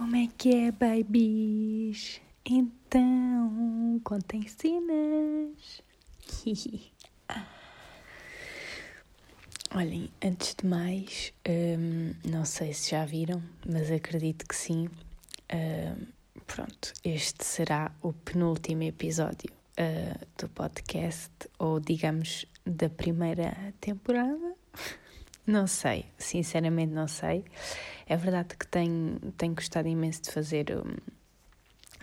Como é que é, babies? Então, contem cenas. Olhem, antes de mais, hum, não sei se já viram, mas acredito que sim. Hum, pronto, este será o penúltimo episódio uh, do podcast, ou digamos, da primeira temporada. Não sei, sinceramente não sei. É verdade que tenho, tenho gostado imenso de fazer, hum,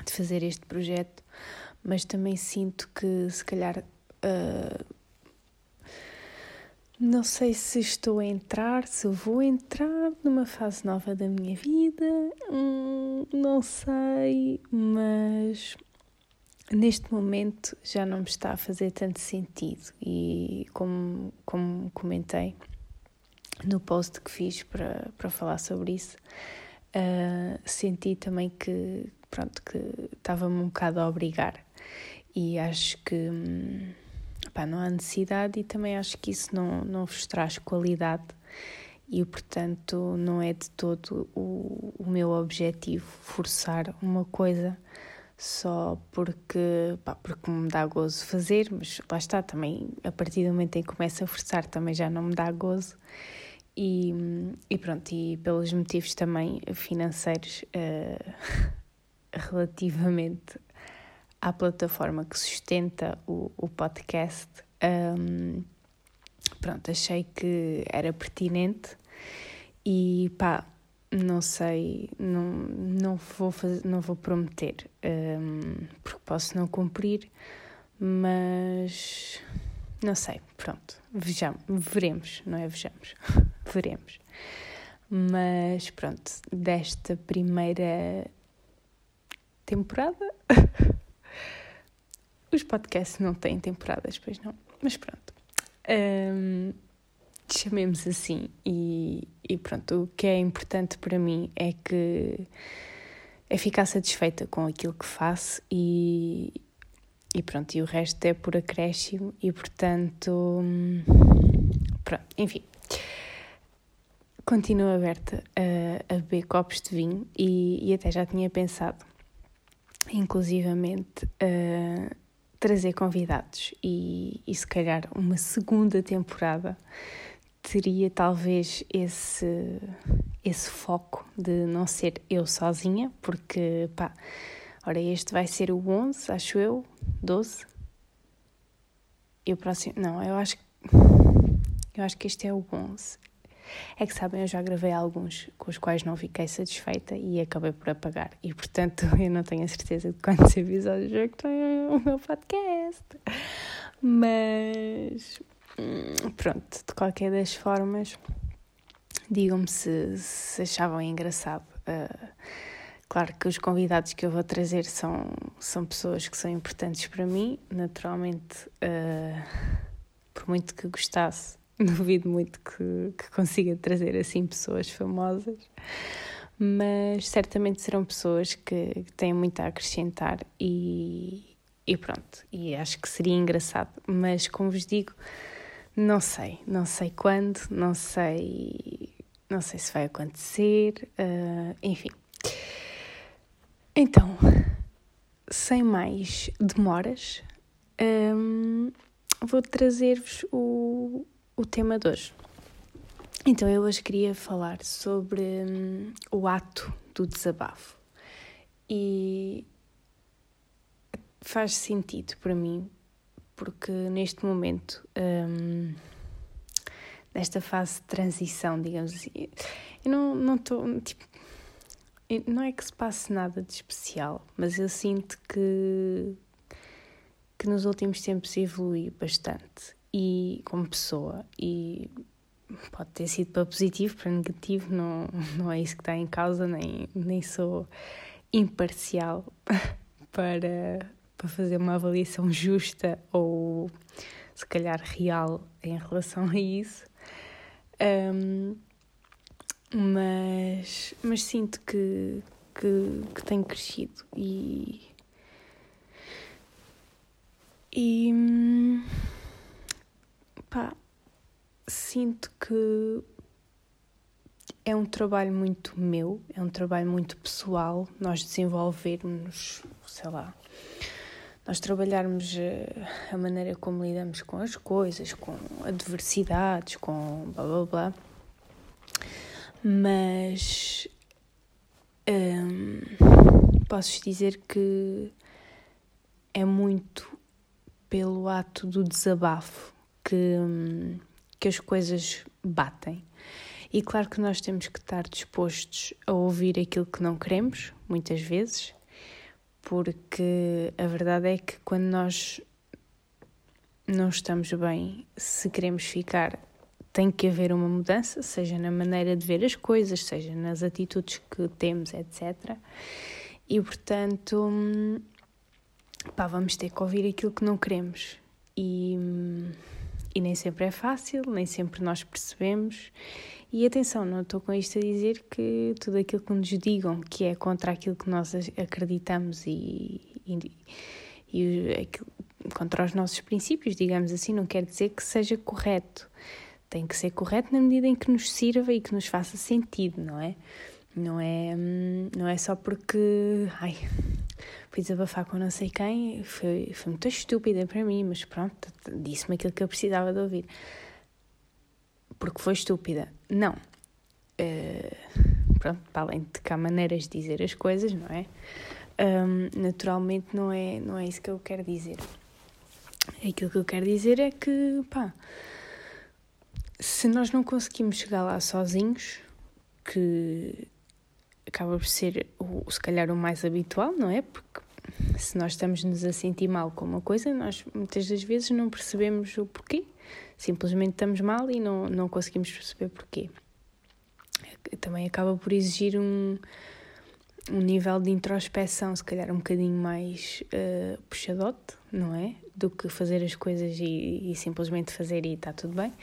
de fazer este projeto, mas também sinto que se calhar uh, não sei se estou a entrar, se vou entrar numa fase nova da minha vida, hum, não sei, mas neste momento já não me está a fazer tanto sentido. E como, como comentei no post que fiz para, para falar sobre isso, uh, senti também que, pronto, que estava-me um bocado a obrigar. E acho que hum, pá, não há necessidade e também acho que isso não, não vos traz qualidade. E portanto não é de todo o, o meu objetivo forçar uma coisa só porque, pá, porque me dá gozo fazer, mas lá está também, a partir do momento em que começa a forçar também já não me dá gozo e, e pronto, e pelos motivos também financeiros uh, relativamente à plataforma que sustenta o, o podcast, um, pronto, achei que era pertinente e pá, não sei, não, não, vou, fazer, não vou prometer, um, porque posso não cumprir, mas não sei, pronto, vejamos, veremos, não é? Vejamos, veremos. Mas pronto, desta primeira temporada, os podcasts não têm temporadas, pois não, mas pronto. Um, chamemos assim, e, e pronto, o que é importante para mim é que é ficar satisfeita com aquilo que faço e, e pronto, e o resto é por acréscimo e portanto, pronto, enfim. Continuo aberta a, a beber copos de vinho e, e até já tinha pensado, inclusivamente, a trazer convidados e, e se calhar uma segunda temporada teria talvez esse, esse foco de não ser eu sozinha, porque pá, ora este vai ser o 11, acho eu, 12. E o próximo. Não, eu acho. Eu acho que este é o 11. É que sabem, eu já gravei alguns com os quais não fiquei satisfeita e acabei por apagar. E portanto eu não tenho a certeza de quantos episódios é que tem o meu podcast. Mas. Hum, pronto, de qualquer das formas, digam-me se, se achavam engraçado. Uh, Claro que os convidados que eu vou trazer são, são pessoas que são importantes para mim, naturalmente, uh, por muito que gostasse, duvido muito que, que consiga trazer assim pessoas famosas, mas certamente serão pessoas que, têm muito a acrescentar e, e pronto, e acho que seria engraçado, mas como vos digo, não sei, não sei quando, não sei, não sei se vai acontecer, uh, enfim. Então, sem mais demoras, um, vou trazer-vos o, o tema de hoje. Então, eu hoje queria falar sobre um, o ato do desabafo. E faz sentido para mim, porque neste momento, um, nesta fase de transição, digamos assim, eu não estou, tipo, não é que se passe nada de especial, mas eu sinto que, que nos últimos tempos evolui bastante e como pessoa e pode ter sido para positivo, para negativo, não, não é isso que está em causa, nem, nem sou imparcial para, para fazer uma avaliação justa ou se calhar real em relação a isso. Um, mas, mas sinto que, que, que tenho crescido e. E. pá, sinto que é um trabalho muito meu, é um trabalho muito pessoal, nós desenvolvermos, sei lá, nós trabalharmos eh, a maneira como lidamos com as coisas, com adversidades, com blá blá blá. Mas hum, posso dizer que é muito pelo ato do desabafo que, hum, que as coisas batem. E claro que nós temos que estar dispostos a ouvir aquilo que não queremos, muitas vezes, porque a verdade é que quando nós não estamos bem, se queremos ficar, tem que haver uma mudança, seja na maneira de ver as coisas, seja nas atitudes que temos, etc. E portanto, pá, vamos ter que ouvir aquilo que não queremos. E, e nem sempre é fácil, nem sempre nós percebemos. E atenção, não estou com isto a dizer que tudo aquilo que nos digam que é contra aquilo que nós acreditamos e, e, e aquilo, contra os nossos princípios, digamos assim, não quer dizer que seja correto. Tem que ser correto na medida em que nos sirva e que nos faça sentido, não é? Não é, não é só porque, ai, fui desabafar com não sei quem, foi, foi muito estúpida para mim, mas pronto, disse-me aquilo que eu precisava de ouvir porque foi estúpida. Não. Uh, pronto, para além de que há maneiras de dizer as coisas, não é? Um, naturalmente não é, não é isso que eu quero dizer. Aquilo que eu quero dizer é que, pá, se nós não conseguimos chegar lá sozinhos, que acaba por ser, o, se calhar, o mais habitual, não é? Porque se nós estamos-nos a sentir mal com uma coisa, nós muitas das vezes não percebemos o porquê. Simplesmente estamos mal e não, não conseguimos perceber porquê. Também acaba por exigir um, um nível de introspeção, se calhar um bocadinho mais uh, puxadote, não é? Do que fazer as coisas e, e simplesmente fazer e está tudo bem.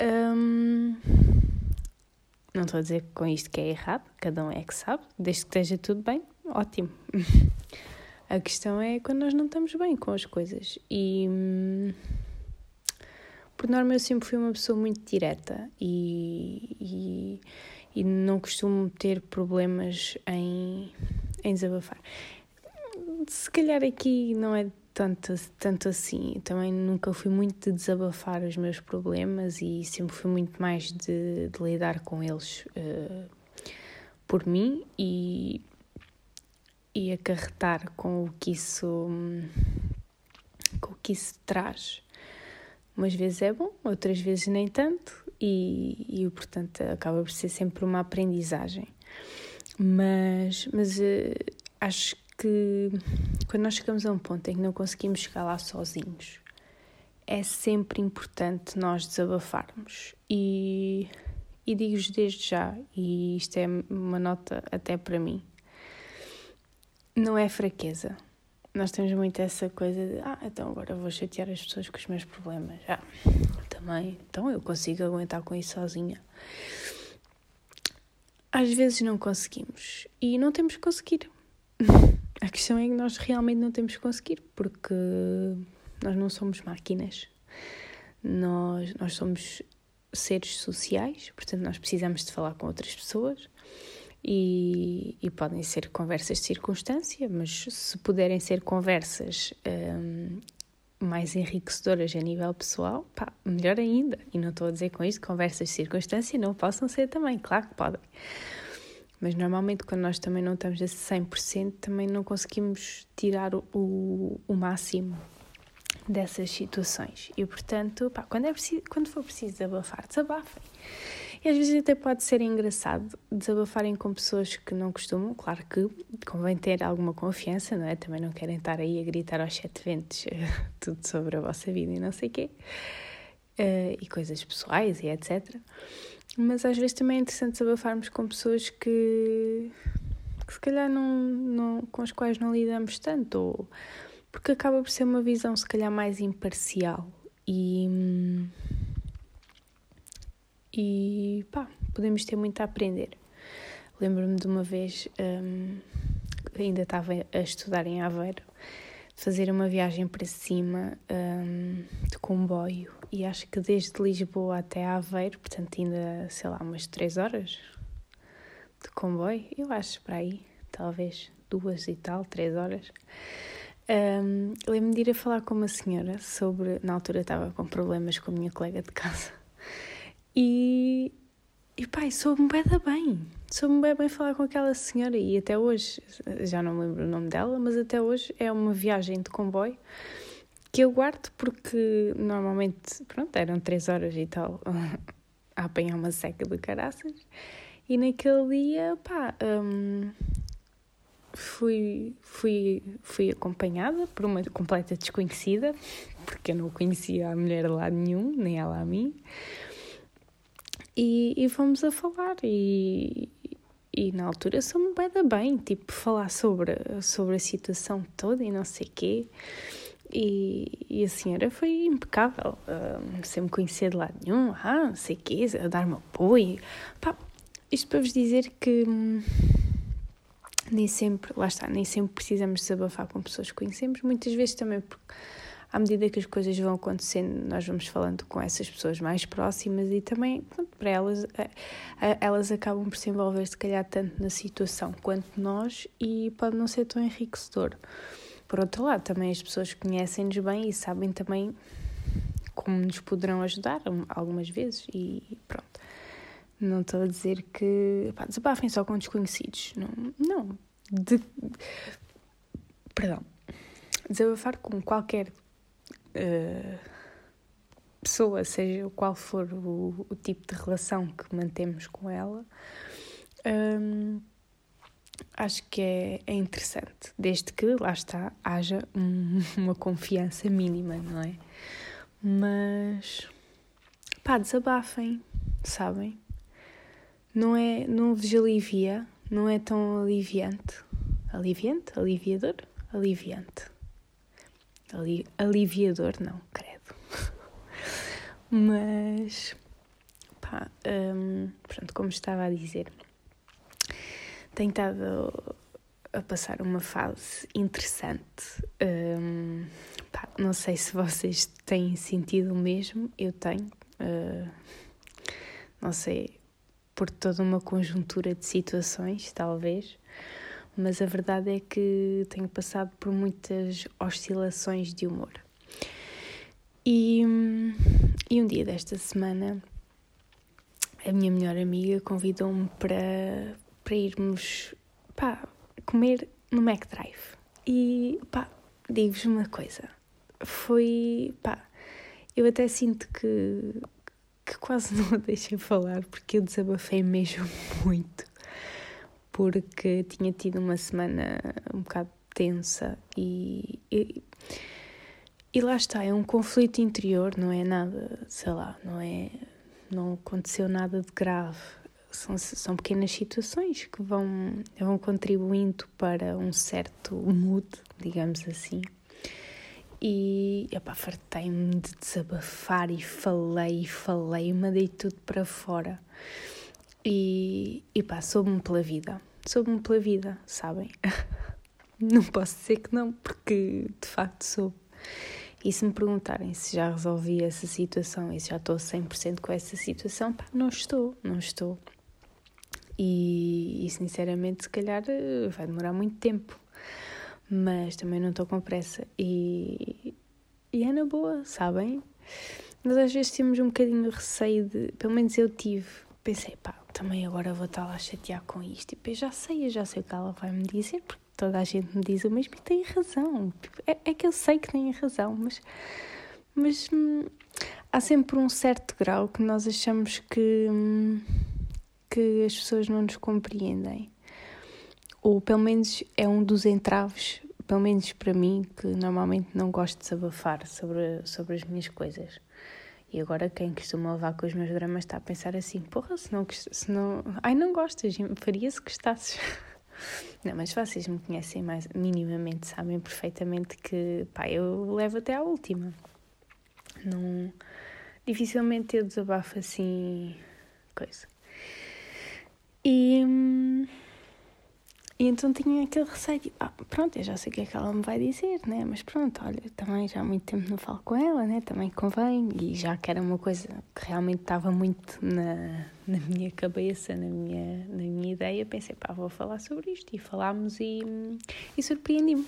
Um, não estou a dizer com isto que é errado, cada um é que sabe, desde que esteja tudo bem, ótimo. a questão é quando nós não estamos bem com as coisas e. Hum, por norma, eu sempre fui uma pessoa muito direta e, e, e não costumo ter problemas em, em desabafar. Se calhar aqui não é tanto, tanto assim. Também nunca fui muito de desabafar os meus problemas e sempre fui muito mais de, de lidar com eles uh, por mim e, e acarretar com o que isso, com o que isso traz. Umas vezes é bom, outras vezes nem tanto, e, e portanto acaba por ser sempre uma aprendizagem. Mas, mas uh, acho que quando nós chegamos a um ponto em que não conseguimos chegar lá sozinhos, é sempre importante nós desabafarmos. E, e digo-vos desde já, e isto é uma nota até para mim: não é fraqueza nós temos muito essa coisa de, ah, então agora vou chatear as pessoas com os meus problemas. Ah, também, então eu consigo aguentar com isso sozinha. Às vezes não conseguimos e não temos que conseguir. A questão é que nós realmente não temos que conseguir porque nós não somos máquinas. Nós, nós somos seres sociais, portanto, nós precisamos de falar com outras pessoas e, e, podem ser conversas de circunstância, mas se puderem ser conversas um, mais enriquecedoras a nível pessoal, pá, melhor ainda. E não estou a dizer com isto conversas de circunstância não possam ser também, claro que podem. Mas normalmente quando nós também não estamos a 100%, também não conseguimos tirar o, o máximo dessas situações. E portanto, pá, quando, é preciso, quando for preciso desabafar, desabafem. E às vezes até pode ser engraçado desabafarem com pessoas que não costumam, claro que convém ter alguma confiança, não é? Também não querem estar aí a gritar aos sete ventos tudo sobre a vossa vida e não sei o quê, uh, e coisas pessoais e etc. Mas às vezes também é interessante desabafarmos com pessoas que, que se calhar não, não, com as quais não lidamos tanto, ou, porque acaba por ser uma visão se calhar mais imparcial e. E pá, podemos ter muito a aprender. Lembro-me de uma vez, um, ainda estava a estudar em Aveiro, fazer uma viagem para cima um, de comboio e acho que desde Lisboa até Aveiro, portanto ainda, sei lá, umas três horas, de comboio, eu acho para aí, talvez duas e tal, três horas. Um, Lembro-me de ir a falar com uma senhora sobre. Na altura estava com problemas com a minha colega de casa. E. E pai, soube-me bem bem. Soube-me bem bem falar com aquela senhora. E até hoje, já não me lembro o nome dela, mas até hoje é uma viagem de comboio que eu guardo porque normalmente, pronto, eram três horas e tal a apanhar uma seca de caraças. E naquele dia, pá, um, fui, fui, fui acompanhada por uma completa desconhecida, porque eu não conhecia a mulher de lado nenhum, nem ela a mim. E, e fomos a falar e, e na altura sou-me bem da bem, tipo, falar sobre, sobre a situação toda e não sei quê. E, e a senhora foi impecável, uh, sem me conhecer de lado nenhum, ah, não sei quê, a dar-me apoio. Pá, isto para vos dizer que hum, nem sempre, lá está, nem sempre precisamos desabafar com pessoas que conhecemos, muitas vezes também porque à medida que as coisas vão acontecendo, nós vamos falando com essas pessoas mais próximas e também, pronto, para elas, elas acabam por se envolver, se calhar, tanto na situação quanto nós e pode não ser tão enriquecedor. Por outro lado, também as pessoas conhecem-nos bem e sabem também como nos poderão ajudar algumas vezes e pronto. Não estou a dizer que pá, desabafem só com desconhecidos. Não. não. De, perdão. Desabafar com qualquer uh, pessoa, seja qual for o, o, tipo de relação que mantemos com ela, um, acho que é, é interessante, desde que lá está, haja um, uma confiança mínima, não é? Mas pá, desabafem, sabem? Não é, não vos alivia, não é tão aliviante. Aliviante? Aliviador? Aliviante. Ali, aliviador, não, credo. Mas, pá, um, pronto, como estava a dizer, tenho estado a passar uma fase interessante. Um, pá, não sei se vocês têm sentido o mesmo, eu tenho. Uh, não sei, por toda uma conjuntura de situações, talvez mas a verdade é que tenho passado por muitas oscilações de humor. E, e um dia desta semana, a minha melhor amiga convidou-me para, para irmos pá, comer no McDrive. E pá, digo-vos uma coisa, foi pá, eu até sinto que, que quase não a deixei falar porque eu desabafei mesmo muito porque tinha tido uma semana um bocado tensa e, e, e lá está, é um conflito interior, não é nada, sei lá, não é, não aconteceu nada de grave, são, são pequenas situações que vão, vão contribuindo para um certo mood, digamos assim. E epá, fartei-me de desabafar e falei e falei, mandei tudo para fora. E, e pá, soube-me pela vida soube-me pela vida, sabem? não posso dizer que não, porque de facto soube. E se me perguntarem se já resolvi essa situação e se já estou 100% com essa situação, pá, não estou, não estou. E, e sinceramente, se calhar eh, vai demorar muito tempo, mas também não estou com pressa. E, e é na boa, sabem? Mas às vezes temos um bocadinho de receio de, pelo menos eu tive, pensei, pá, também agora vou estar lá a chatear com isto. E eu já sei, eu já sei o que ela vai me dizer, porque toda a gente me diz o mesmo e tem razão. É, é que eu sei que tem razão, mas, mas hum, há sempre um certo grau que nós achamos que, hum, que as pessoas não nos compreendem. Ou pelo menos é um dos entraves, pelo menos para mim, que normalmente não gosto de desabafar sobre, sobre as minhas coisas. E agora quem costuma levar com os meus dramas está a pensar assim: porra, se não. Se não ai, não gostas, faria se gostasses. Não, mas vocês me conhecem mais minimamente, sabem perfeitamente que pá, eu levo até à última. Não, dificilmente eu desabafo assim coisa. E, E então tinha aquele receio, tipo, ah, pronto, eu já sei o que é que ela me vai dizer, né? Mas pronto, olha, também já há muito tempo não falo com ela, né? Também convém. E já que era uma coisa que realmente estava muito na, na minha cabeça, na minha, na minha ideia, pensei, pá, vou falar sobre isto. E falámos e, e surpreendi-me,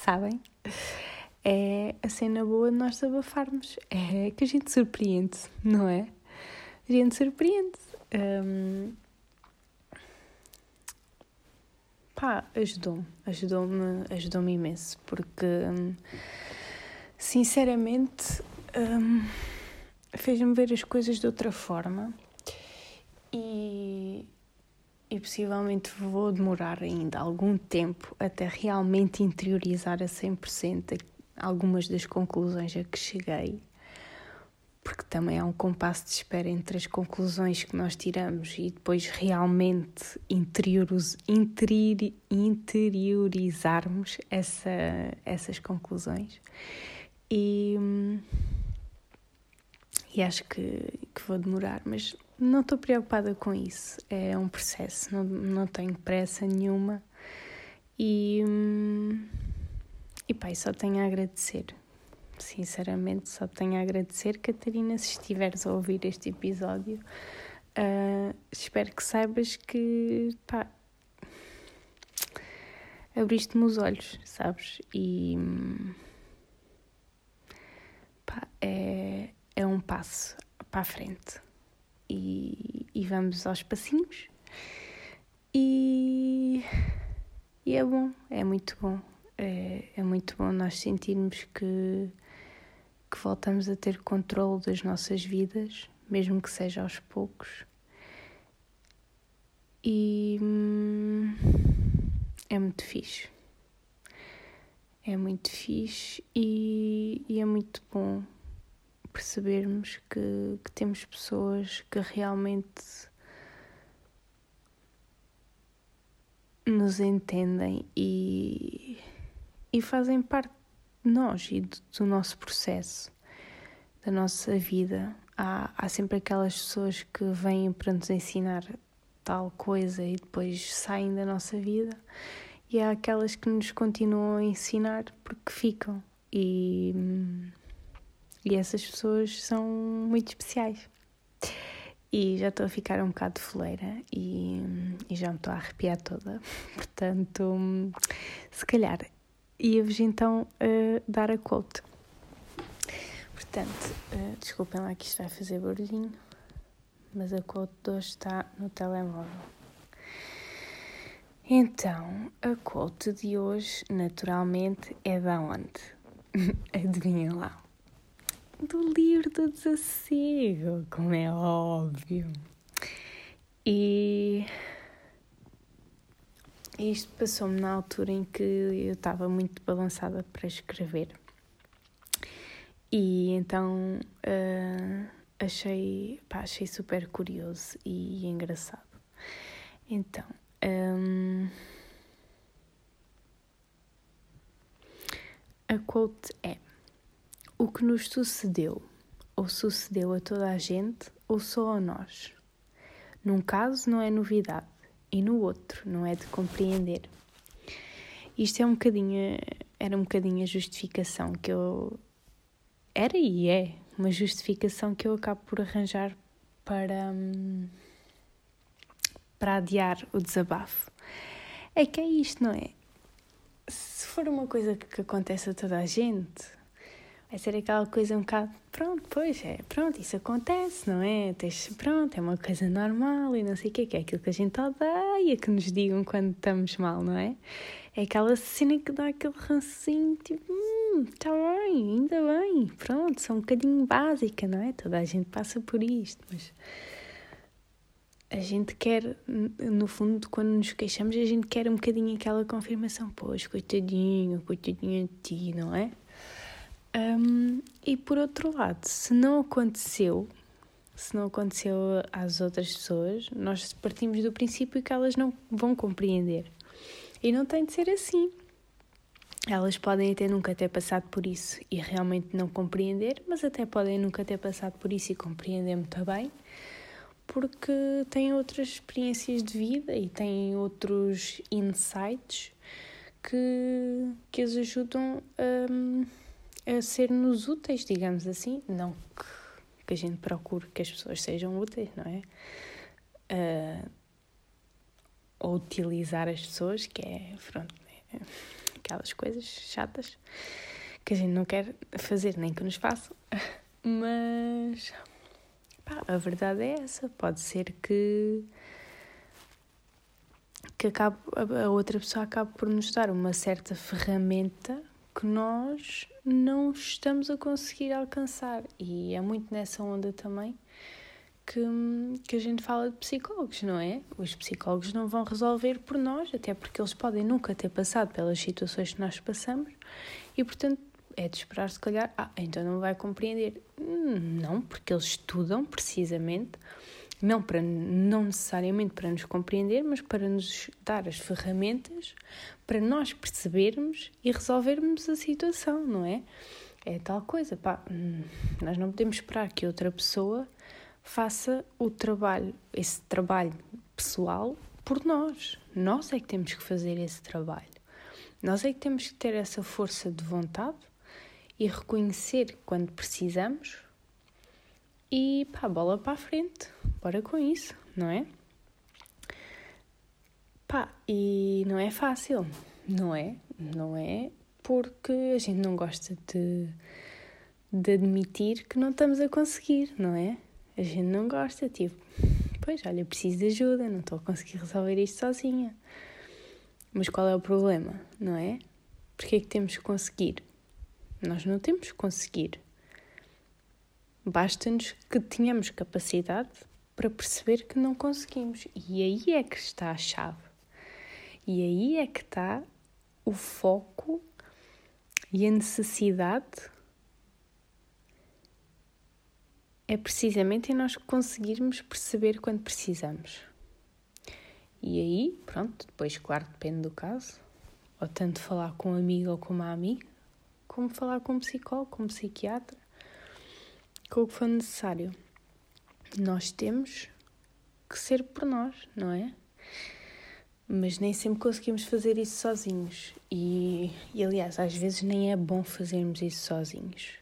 sabem? É a cena boa de nós abafarmos. É que a gente surpreende, não é? A gente surpreende. Um, pá, ajudou-me, ajudou-me, ajudou-me imenso, porque sinceramente um, fez-me ver as coisas de outra forma e, e possivelmente vou demorar ainda algum tempo até realmente interiorizar a 100% algumas das conclusões a que cheguei porque também há um compasso de espera entre as conclusões que nós tiramos e depois realmente interioriz, interior, interiorizarmos essa, essas conclusões. E, e acho que, que vou demorar, mas não estou preocupada com isso. É um processo, não, não tenho pressa nenhuma. E, e pá, só tenho a agradecer sinceramente só tenho a agradecer, Catarina, se estiveres a ouvir este episódio. Uh, espero que saibas que pá, abriste-me os olhos, sabes? E pá, é, é um passo para a frente. E, e vamos aos passinhos. E, e é bom, é muito bom. É, é muito bom nós sentirmos que que voltamos a ter controle das nossas vidas, mesmo que seja aos poucos. E hum, é muito fixe. É muito fixe e, e é muito bom percebermos que, que temos pessoas que realmente nos entendem e, e fazem parte nós e do, nosso processo, da nossa vida. Há, há sempre aquelas pessoas que vêm para nos ensinar tal coisa e depois saem da nossa vida, e há aquelas que nos continuam a ensinar porque ficam. E, e essas pessoas são muito especiais. E já estou a ficar um bocado de foleira e, e já me estou a arrepiar toda. Portanto, se calhar ia-vos então uh, dar a quote. Portanto, uh, desculpem lá que isto vai fazer barulhinho, mas a quote de hoje está no telemóvel. Então, a quote de hoje, naturalmente, é da onde? Adivinhem lá. Do livro do desassossego, como é óbvio. E isto passou-me na altura em que eu estava muito balançada para escrever. E então uh, achei, pá, achei super curioso e engraçado. Então, um, a quote é: O que nos sucedeu, ou sucedeu a toda a gente, ou só a nós. Num caso, não é novidade e no outro, não é de compreender. Isto é um bocadinho, era um bocadinho a justificação que eu. Era e é uma justificação que eu acabo por arranjar para. Hum, para adiar o desabafo. É que é isto, não é? Se for uma coisa que acontece a toda a gente, vai ser aquela coisa um bocado, pronto, pois é, pronto, isso acontece, não é? Tens, pronto, é uma coisa normal e não sei o quê, que é aquilo que a gente odeia que nos digam quando estamos mal, não é? É aquela cena que dá aquele rancinho, tipo, hum, está bem, ainda bem, pronto, são um bocadinho básica, não é? Toda a gente passa por isto, mas a gente quer, no fundo, quando nos queixamos, a gente quer um bocadinho aquela confirmação, pois, coitadinho, coitadinho de ti, não é? Um, e por outro lado, se não aconteceu, se não aconteceu às outras pessoas, nós partimos do princípio que elas não vão compreender. E não tem de ser assim. Elas podem até nunca ter passado por isso e realmente não compreender, mas até podem nunca ter passado por isso e compreender muito bem, porque têm outras experiências de vida e têm outros insights que, que as ajudam a, a ser-nos úteis, digamos assim. Não que, que a gente procure que as pessoas sejam úteis, não é? Uh, ou utilizar as pessoas, que é, pronto, é aquelas coisas chatas que a gente não quer fazer nem que nos façam. Mas pá, a verdade é essa. Pode ser que, que acabe, a outra pessoa acabe por nos dar uma certa ferramenta que nós não estamos a conseguir alcançar. E é muito nessa onda também que, que a gente fala de psicólogos, não é? Os psicólogos não vão resolver por nós, até porque eles podem nunca ter passado pelas situações que nós passamos e, portanto, é de esperar, se calhar, ah, então não vai compreender. Não, porque eles estudam precisamente, não, para, não necessariamente para nos compreender, mas para nos dar as ferramentas para nós percebermos e resolvermos a situação, não é? É tal coisa, pá, hum, nós não podemos esperar que outra pessoa faça o trabalho, esse trabalho pessoal por nós. Nós é que temos que fazer esse trabalho. Nós é que temos que ter essa força de vontade e reconhecer quando precisamos e pá, bola para a frente, bora com isso, não é? Pá, e não é fácil, não é? Não é porque a gente não gosta de, de admitir que não estamos a conseguir, não é? A gente não gosta, tipo, pois olha, preciso de ajuda, não estou a conseguir resolver isto sozinha. Mas qual é o problema, não é? Porque é que temos que conseguir? Nós não temos que conseguir. Basta-nos que tenhamos capacidade para perceber que não conseguimos. E aí é que está a chave. E aí é que está o foco e a necessidade é precisamente em nós conseguirmos perceber quando precisamos. E aí, pronto, depois, claro, depende do caso, ou tanto falar com um amigo ou com uma amiga, como falar com um psicólogo, com um psiquiatra, com o que for necessário. Nós temos que ser por nós, não é? Mas nem sempre conseguimos fazer isso sozinhos. E, e aliás, às vezes nem é bom fazermos isso sozinhos.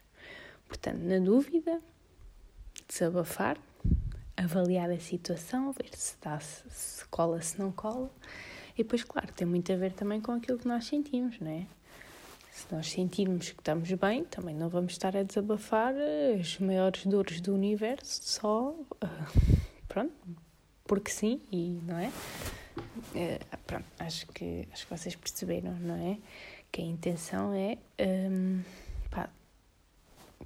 Portanto, na dúvida, desabafar, avaliar a situação, ver se dá, se cola, se não cola. E depois, claro, tem muito a ver também com aquilo que nós sentimos, não é? Se nós sentirmos que estamos bem, também não vamos estar a desabafar as maiores dores do universo só, uh, pronto, porque sim, e não é? Uh, pronto, acho que, acho que vocês perceberam, não é? Que a intenção é, um, pá,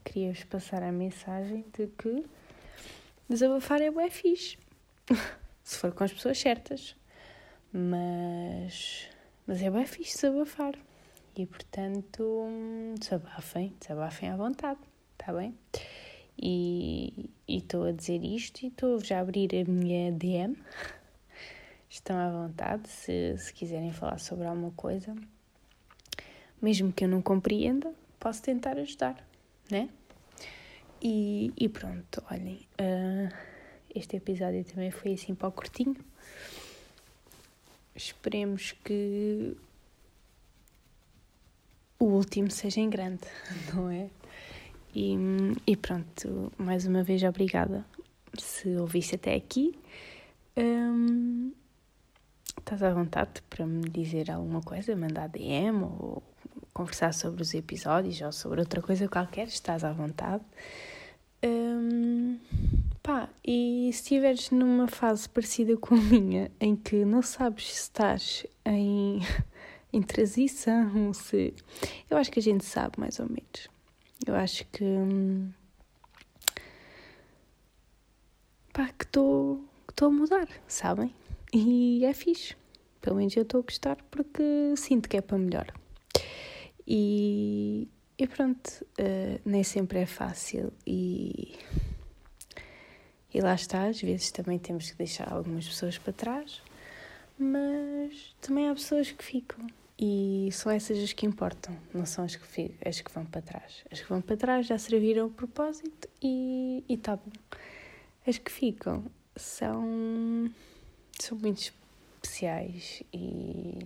queria-vos passar a mensagem de que desabafar é bué fixe, se for com as pessoas certas, mas, mas é bué fixe desabafar. E portanto, desabafem, desabafem à vontade, está bem? E estou a dizer isto e estou já a abrir a minha DM. Estão à vontade se, se quiserem falar sobre alguma coisa. Mesmo que eu não compreenda, posso tentar ajudar, né? E, e pronto, olhem, uh, este episódio também foi assim para o curtinho. Esperemos que o último seja em grande, não é? E, e pronto, mais uma vez obrigada se ouviste até aqui. Um, estás à vontade para me dizer alguma coisa, mandar DM ou conversar sobre os episódios ou sobre outra coisa qualquer, estás à vontade. Um, pá, e se estiveres numa fase parecida com a minha, em que não sabes se estás em em transição, se... Eu acho que a gente sabe, mais ou menos. Eu acho que... Hum, pá, que estou a mudar, sabem? E é fixe. Pelo menos eu estou a gostar porque sinto que é para melhor. E, e pronto, uh, nem sempre é fácil e, e lá está, às vezes também temos que deixar algumas pessoas para trás, mas também há pessoas que ficam e são essas as que importam, não são as que, as que vão para trás. As que vão para trás já serviram o propósito e está bom. As que ficam são, são muito especiais e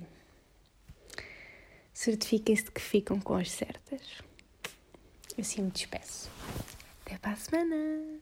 certifiquem-se de que ficam com as certas. Assim me despeço. Até para a semana!